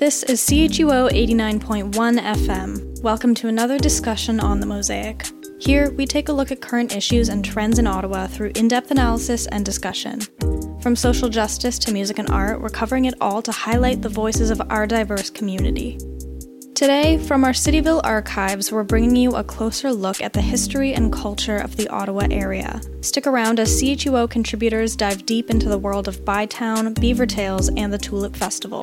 This is CHUO 89.1 FM. Welcome to another discussion on the Mosaic. Here, we take a look at current issues and trends in Ottawa through in depth analysis and discussion. From social justice to music and art, we're covering it all to highlight the voices of our diverse community. Today, from our Cityville archives, we're bringing you a closer look at the history and culture of the Ottawa area. Stick around as CHUO contributors dive deep into the world of Bytown, Beavertails, and the Tulip Festival.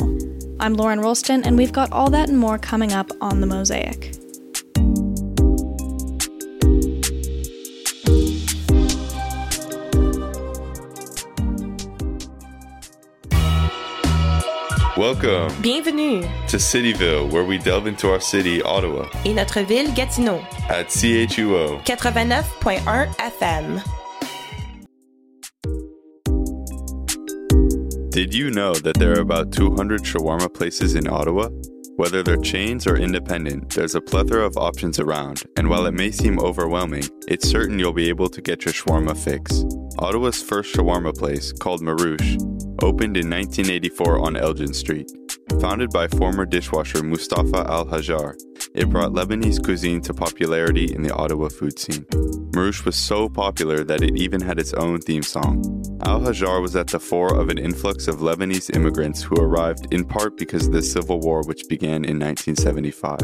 I'm Lauren Rolston, and we've got all that and more coming up on The Mosaic. Welcome Bienvenue to Cityville, where we delve into our city, Ottawa, et notre ville Gatineau, at CHUO. 89.1 FM. Did you know that there are about 200 shawarma places in Ottawa? Whether they're chains or independent, there's a plethora of options around, and while it may seem overwhelming, it's certain you'll be able to get your shawarma fix. Ottawa's first shawarma place, called Marroush, opened in 1984 on Elgin Street. Founded by former dishwasher Mustafa Al Hajar, it brought Lebanese cuisine to popularity in the Ottawa food scene. Marroush was so popular that it even had its own theme song. Al Hajar was at the fore of an influx of Lebanese immigrants who arrived in part because of the civil war which began in 1975.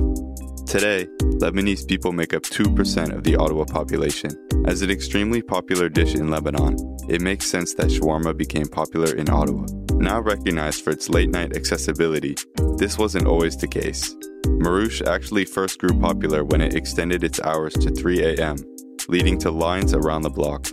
Today, Lebanese people make up 2% of the Ottawa population. As an extremely popular dish in Lebanon, it makes sense that shawarma became popular in Ottawa. Now recognized for its late night accessibility, this wasn't always the case. Marroush actually first grew popular when it extended its hours to 3 a.m., leading to lines around the block.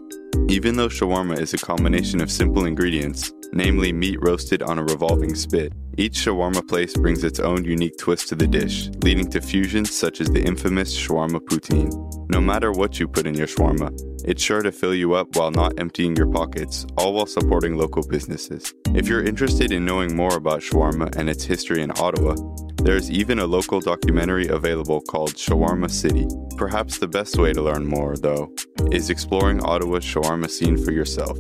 Even though shawarma is a combination of simple ingredients, namely meat roasted on a revolving spit, each shawarma place brings its own unique twist to the dish, leading to fusions such as the infamous shawarma poutine. No matter what you put in your shawarma, it's sure to fill you up while not emptying your pockets, all while supporting local businesses. If you're interested in knowing more about shawarma and its history in Ottawa, there's even a local documentary available called Shawarma City. Perhaps the best way to learn more, though, is exploring Ottawa's shawarma scene for yourself.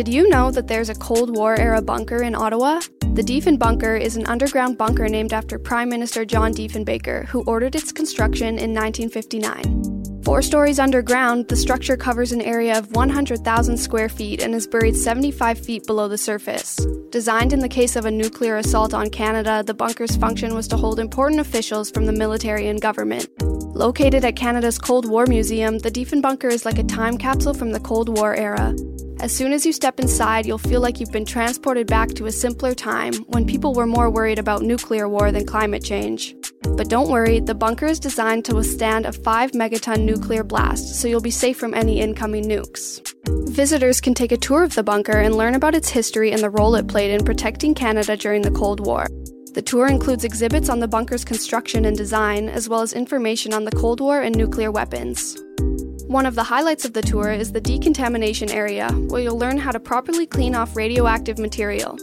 Did you know that there's a Cold War era bunker in Ottawa? The Diefenbunker is an underground bunker named after Prime Minister John Diefenbaker, who ordered its construction in 1959. Four stories underground, the structure covers an area of 100,000 square feet and is buried 75 feet below the surface. Designed in the case of a nuclear assault on Canada, the bunker's function was to hold important officials from the military and government. Located at Canada's Cold War Museum, the Diefenbunker is like a time capsule from the Cold War era. As soon as you step inside, you'll feel like you've been transported back to a simpler time when people were more worried about nuclear war than climate change. But don't worry, the bunker is designed to withstand a 5 megaton nuclear blast, so you'll be safe from any incoming nukes. Visitors can take a tour of the bunker and learn about its history and the role it played in protecting Canada during the Cold War. The tour includes exhibits on the bunker's construction and design, as well as information on the Cold War and nuclear weapons. One of the highlights of the tour is the decontamination area, where you'll learn how to properly clean off radioactive material.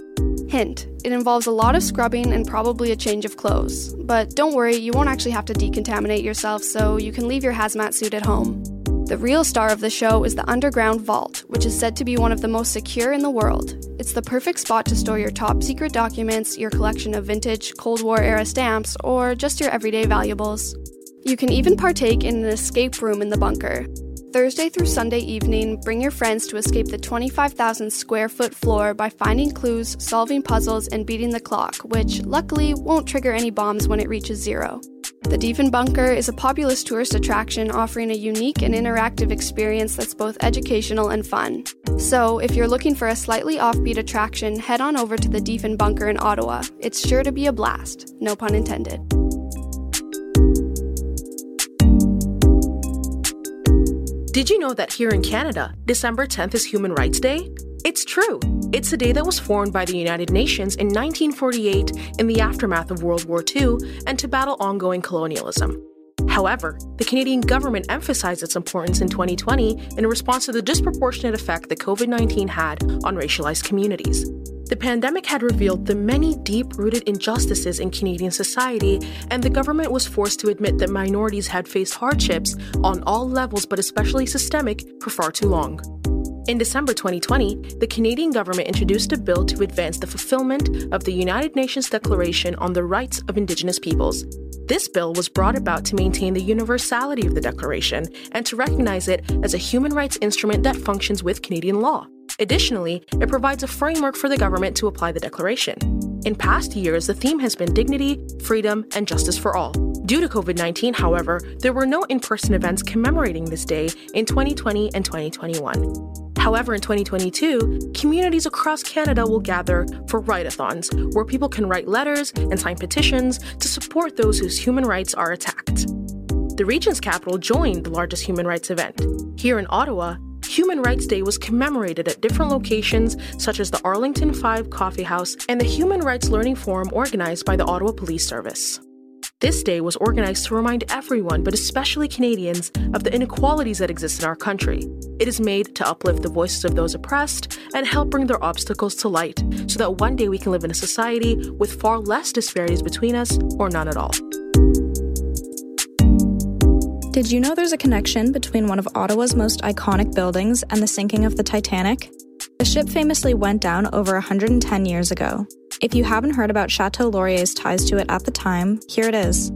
Hint, it involves a lot of scrubbing and probably a change of clothes. But don't worry, you won't actually have to decontaminate yourself, so you can leave your hazmat suit at home. The real star of the show is the underground vault, which is said to be one of the most secure in the world. It's the perfect spot to store your top secret documents, your collection of vintage Cold War era stamps, or just your everyday valuables. You can even partake in an escape room in the bunker. Thursday through Sunday evening, bring your friends to escape the 25,000 square foot floor by finding clues, solving puzzles, and beating the clock, which luckily won't trigger any bombs when it reaches zero. The Diefenbunker is a populous tourist attraction offering a unique and interactive experience that's both educational and fun. So, if you're looking for a slightly offbeat attraction, head on over to the Diefenbunker in Ottawa. It's sure to be a blast, no pun intended. Did you know that here in Canada, December 10th is Human Rights Day? It's true. It's a day that was formed by the United Nations in 1948 in the aftermath of World War II and to battle ongoing colonialism. However, the Canadian government emphasized its importance in 2020 in response to the disproportionate effect that COVID 19 had on racialized communities. The pandemic had revealed the many deep rooted injustices in Canadian society, and the government was forced to admit that minorities had faced hardships on all levels, but especially systemic, for far too long. In December 2020, the Canadian government introduced a bill to advance the fulfillment of the United Nations Declaration on the Rights of Indigenous Peoples. This bill was brought about to maintain the universality of the Declaration and to recognize it as a human rights instrument that functions with Canadian law. Additionally, it provides a framework for the government to apply the Declaration. In past years, the theme has been dignity, freedom, and justice for all. Due to COVID 19, however, there were no in person events commemorating this day in 2020 and 2021. However, in 2022, communities across Canada will gather for write-a-thons, where people can write letters and sign petitions to support those whose human rights are attacked. The region's capital joined the largest human rights event. Here in Ottawa, Human Rights Day was commemorated at different locations such as the Arlington 5 Coffee House and the Human Rights Learning Forum organized by the Ottawa Police Service. This day was organized to remind everyone, but especially Canadians, of the inequalities that exist in our country. It is made to uplift the voices of those oppressed and help bring their obstacles to light so that one day we can live in a society with far less disparities between us or none at all. Did you know there's a connection between one of Ottawa's most iconic buildings and the sinking of the Titanic? The ship famously went down over 110 years ago. If you haven't heard about Chateau Laurier's ties to it at the time, here it is.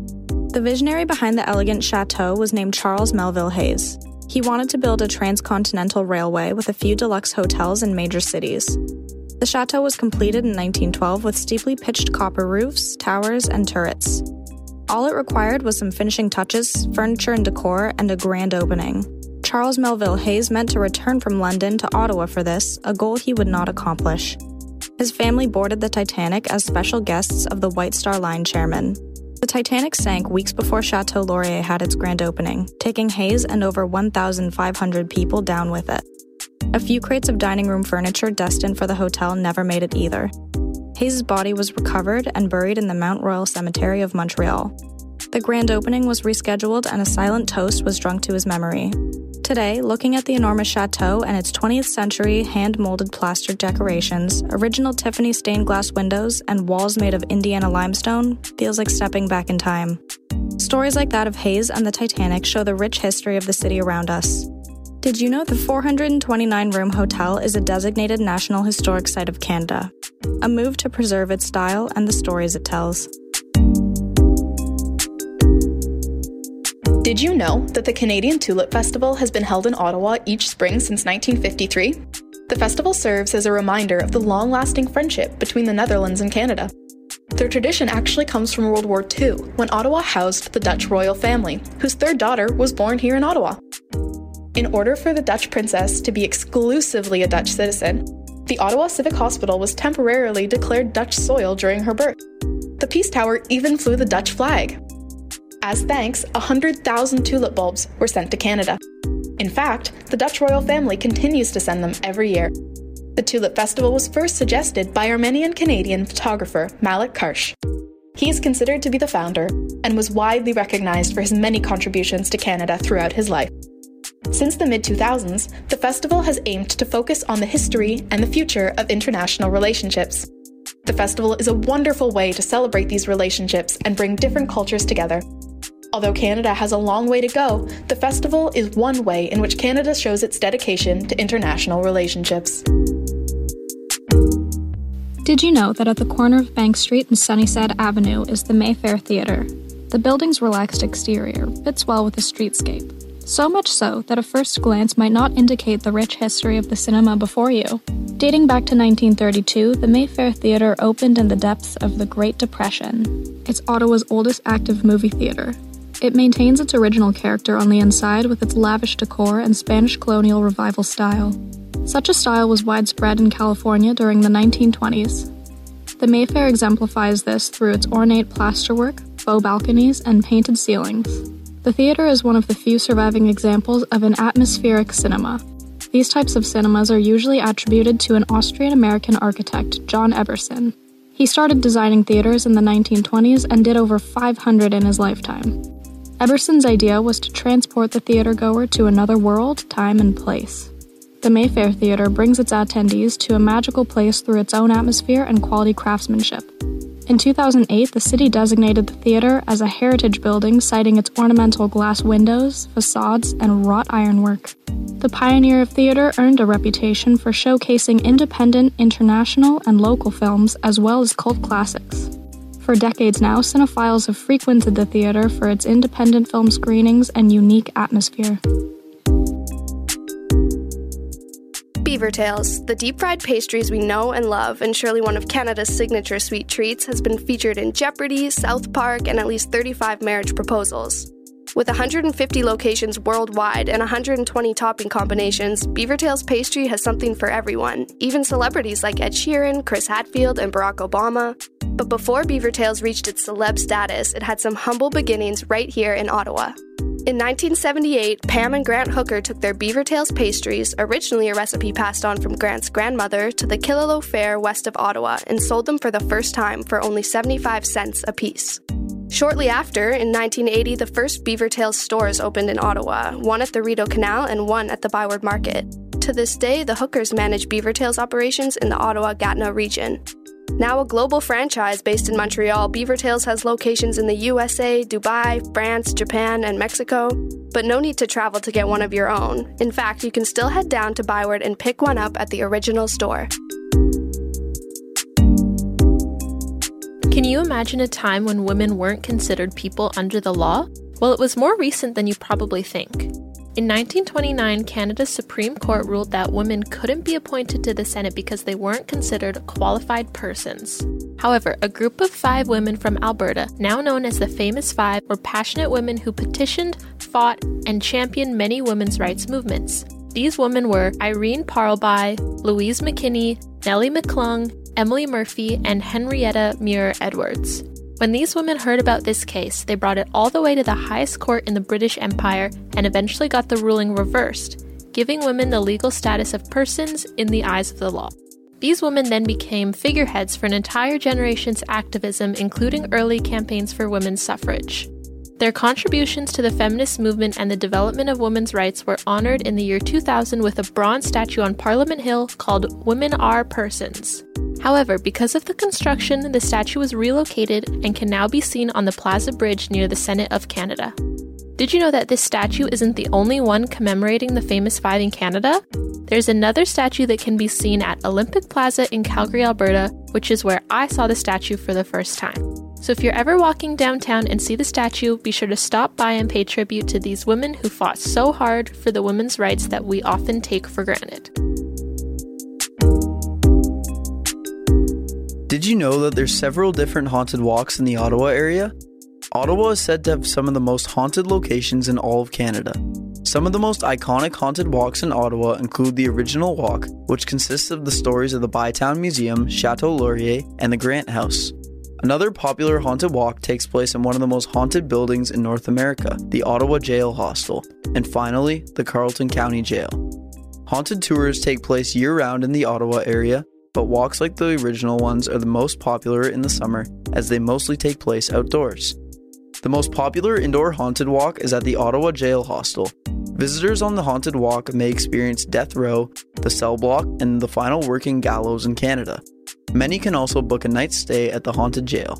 The visionary behind the elegant chateau was named Charles Melville Hays. He wanted to build a transcontinental railway with a few deluxe hotels in major cities. The chateau was completed in 1912 with steeply pitched copper roofs, towers, and turrets. All it required was some finishing touches, furniture and decor, and a grand opening. Charles Melville Hays meant to return from London to Ottawa for this, a goal he would not accomplish. His family boarded the Titanic as special guests of the White Star Line chairman. The Titanic sank weeks before Chateau Laurier had its grand opening, taking Hays and over 1,500 people down with it. A few crates of dining room furniture destined for the hotel never made it either. Hays' body was recovered and buried in the Mount Royal Cemetery of Montreal. The grand opening was rescheduled and a silent toast was drunk to his memory. Today, looking at the enormous chateau and its 20th century hand molded plaster decorations, original Tiffany stained glass windows, and walls made of Indiana limestone feels like stepping back in time. Stories like that of Hays and the Titanic show the rich history of the city around us. Did you know the 429 room hotel is a designated National Historic Site of Canada? A move to preserve its style and the stories it tells. Did you know that the Canadian Tulip Festival has been held in Ottawa each spring since 1953? The festival serves as a reminder of the long lasting friendship between the Netherlands and Canada. Their tradition actually comes from World War II, when Ottawa housed the Dutch royal family, whose third daughter was born here in Ottawa. In order for the Dutch princess to be exclusively a Dutch citizen, the Ottawa Civic Hospital was temporarily declared Dutch soil during her birth. The Peace Tower even flew the Dutch flag. As thanks, 100,000 tulip bulbs were sent to Canada. In fact, the Dutch royal family continues to send them every year. The Tulip Festival was first suggested by Armenian Canadian photographer Malak Karsh. He is considered to be the founder and was widely recognized for his many contributions to Canada throughout his life. Since the mid 2000s, the festival has aimed to focus on the history and the future of international relationships. The festival is a wonderful way to celebrate these relationships and bring different cultures together. Although Canada has a long way to go, the festival is one way in which Canada shows its dedication to international relationships. Did you know that at the corner of Bank Street and Sunnyside Avenue is the Mayfair Theatre? The building's relaxed exterior fits well with the streetscape. So much so that a first glance might not indicate the rich history of the cinema before you. Dating back to 1932, the Mayfair Theatre opened in the depths of the Great Depression. It's Ottawa's oldest active movie theatre. It maintains its original character on the inside with its lavish decor and Spanish colonial revival style. Such a style was widespread in California during the 1920s. The Mayfair exemplifies this through its ornate plasterwork, faux balconies, and painted ceilings. The theater is one of the few surviving examples of an atmospheric cinema. These types of cinemas are usually attributed to an Austrian American architect, John Eberson. He started designing theaters in the 1920s and did over 500 in his lifetime. Eberson's idea was to transport the theater goer to another world, time, and place. The Mayfair Theater brings its attendees to a magical place through its own atmosphere and quality craftsmanship. In 2008, the city designated the theater as a heritage building, citing its ornamental glass windows, facades, and wrought ironwork. The pioneer of theater earned a reputation for showcasing independent, international, and local films as well as cult classics. For decades now, cinephiles have frequented the theater for its independent film screenings and unique atmosphere. Beavertails, the deep fried pastries we know and love, and surely one of Canada's signature sweet treats, has been featured in Jeopardy, South Park, and at least 35 marriage proposals. With 150 locations worldwide and 120 topping combinations, Beavertails pastry has something for everyone, even celebrities like Ed Sheeran, Chris Hadfield, and Barack Obama. But before Beavertails reached its celeb status, it had some humble beginnings right here in Ottawa. In 1978, Pam and Grant Hooker took their Beavertails pastries, originally a recipe passed on from Grant's grandmother, to the Killaloe Fair west of Ottawa and sold them for the first time for only 75 cents apiece. Shortly after, in 1980, the first Beavertails stores opened in Ottawa, one at the Rideau Canal and one at the Byward Market. To this day, the Hookers manage Beavertails operations in the Ottawa Gatineau region. Now a global franchise based in Montreal, Beaver Beavertails has locations in the USA, Dubai, France, Japan, and Mexico. But no need to travel to get one of your own. In fact, you can still head down to Byward and pick one up at the original store. Can you imagine a time when women weren't considered people under the law? Well, it was more recent than you probably think. In 1929, Canada's Supreme Court ruled that women couldn't be appointed to the Senate because they weren't considered qualified persons. However, a group of five women from Alberta, now known as the Famous Five, were passionate women who petitioned, fought, and championed many women's rights movements. These women were Irene Parlby, Louise McKinney, Nellie McClung, Emily Murphy, and Henrietta Muir Edwards. When these women heard about this case, they brought it all the way to the highest court in the British Empire and eventually got the ruling reversed, giving women the legal status of persons in the eyes of the law. These women then became figureheads for an entire generation's activism, including early campaigns for women's suffrage. Their contributions to the feminist movement and the development of women's rights were honored in the year 2000 with a bronze statue on Parliament Hill called Women Are Persons. However, because of the construction, the statue was relocated and can now be seen on the Plaza Bridge near the Senate of Canada. Did you know that this statue isn't the only one commemorating the famous five in Canada? There's another statue that can be seen at Olympic Plaza in Calgary, Alberta, which is where I saw the statue for the first time. So if you're ever walking downtown and see the statue, be sure to stop by and pay tribute to these women who fought so hard for the women's rights that we often take for granted. Did you know that there's several different haunted walks in the Ottawa area? Ottawa is said to have some of the most haunted locations in all of Canada. Some of the most iconic haunted walks in Ottawa include the original walk, which consists of the stories of the Bytown Museum, Chateau Laurier, and the Grant House. Another popular haunted walk takes place in one of the most haunted buildings in North America, the Ottawa Jail Hostel, and finally, the Carleton County Jail. Haunted tours take place year round in the Ottawa area, but walks like the original ones are the most popular in the summer as they mostly take place outdoors. The most popular indoor haunted walk is at the Ottawa Jail Hostel. Visitors on the haunted walk may experience death row, the cell block, and the final working gallows in Canada. Many can also book a night's stay at the haunted jail.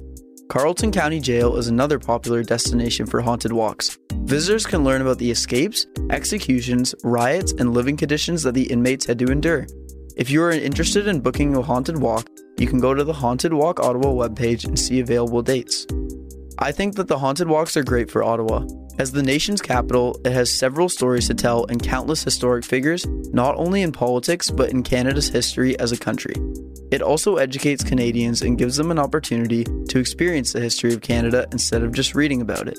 Carleton County Jail is another popular destination for haunted walks. Visitors can learn about the escapes, executions, riots, and living conditions that the inmates had to endure. If you are interested in booking a haunted walk, you can go to the Haunted Walk Ottawa webpage and see available dates. I think that the haunted walks are great for Ottawa. As the nation's capital, it has several stories to tell and countless historic figures, not only in politics but in Canada's history as a country. It also educates Canadians and gives them an opportunity to experience the history of Canada instead of just reading about it.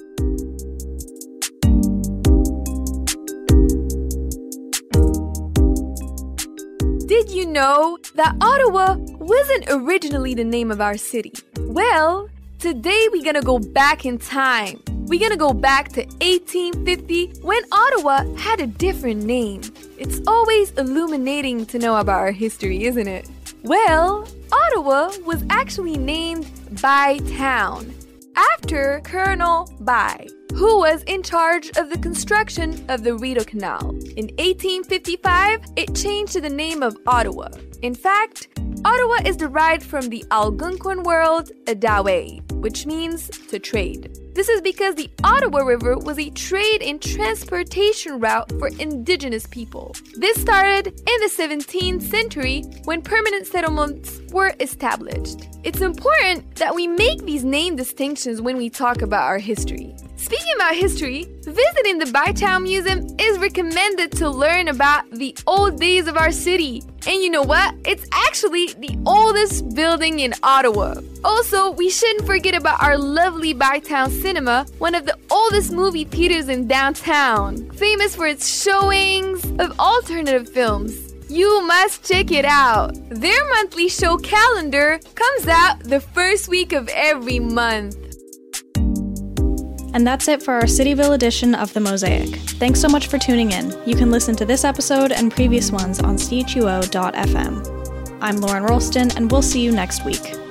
Know that Ottawa wasn't originally the name of our city? Well, today we're gonna go back in time. We're gonna go back to 1850 when Ottawa had a different name. It's always illuminating to know about our history, isn't it? Well, Ottawa was actually named Bytown after Colonel By, who was in charge of the construction of the Rideau Canal. In 1855, it changed to the name of Ottawa. In fact, Ottawa is derived from the Algonquin word Adawe, which means to trade. This is because the Ottawa River was a trade and transportation route for indigenous people. This started in the 17th century when permanent settlements were established. It's important that we make these name distinctions when we talk about our history. Speaking about history, visiting the Bytown Museum is recommended to learn about the old days of our city. And you know what? It's actually the oldest building in Ottawa. Also, we shouldn't forget about our lovely ByTowne Cinema, one of the oldest movie theaters in downtown, famous for its showings of alternative films. You must check it out. Their monthly show calendar comes out the first week of every month. And that's it for our Cityville edition of The Mosaic. Thanks so much for tuning in. You can listen to this episode and previous ones on chuo.fm. I'm Lauren Rolston, and we'll see you next week.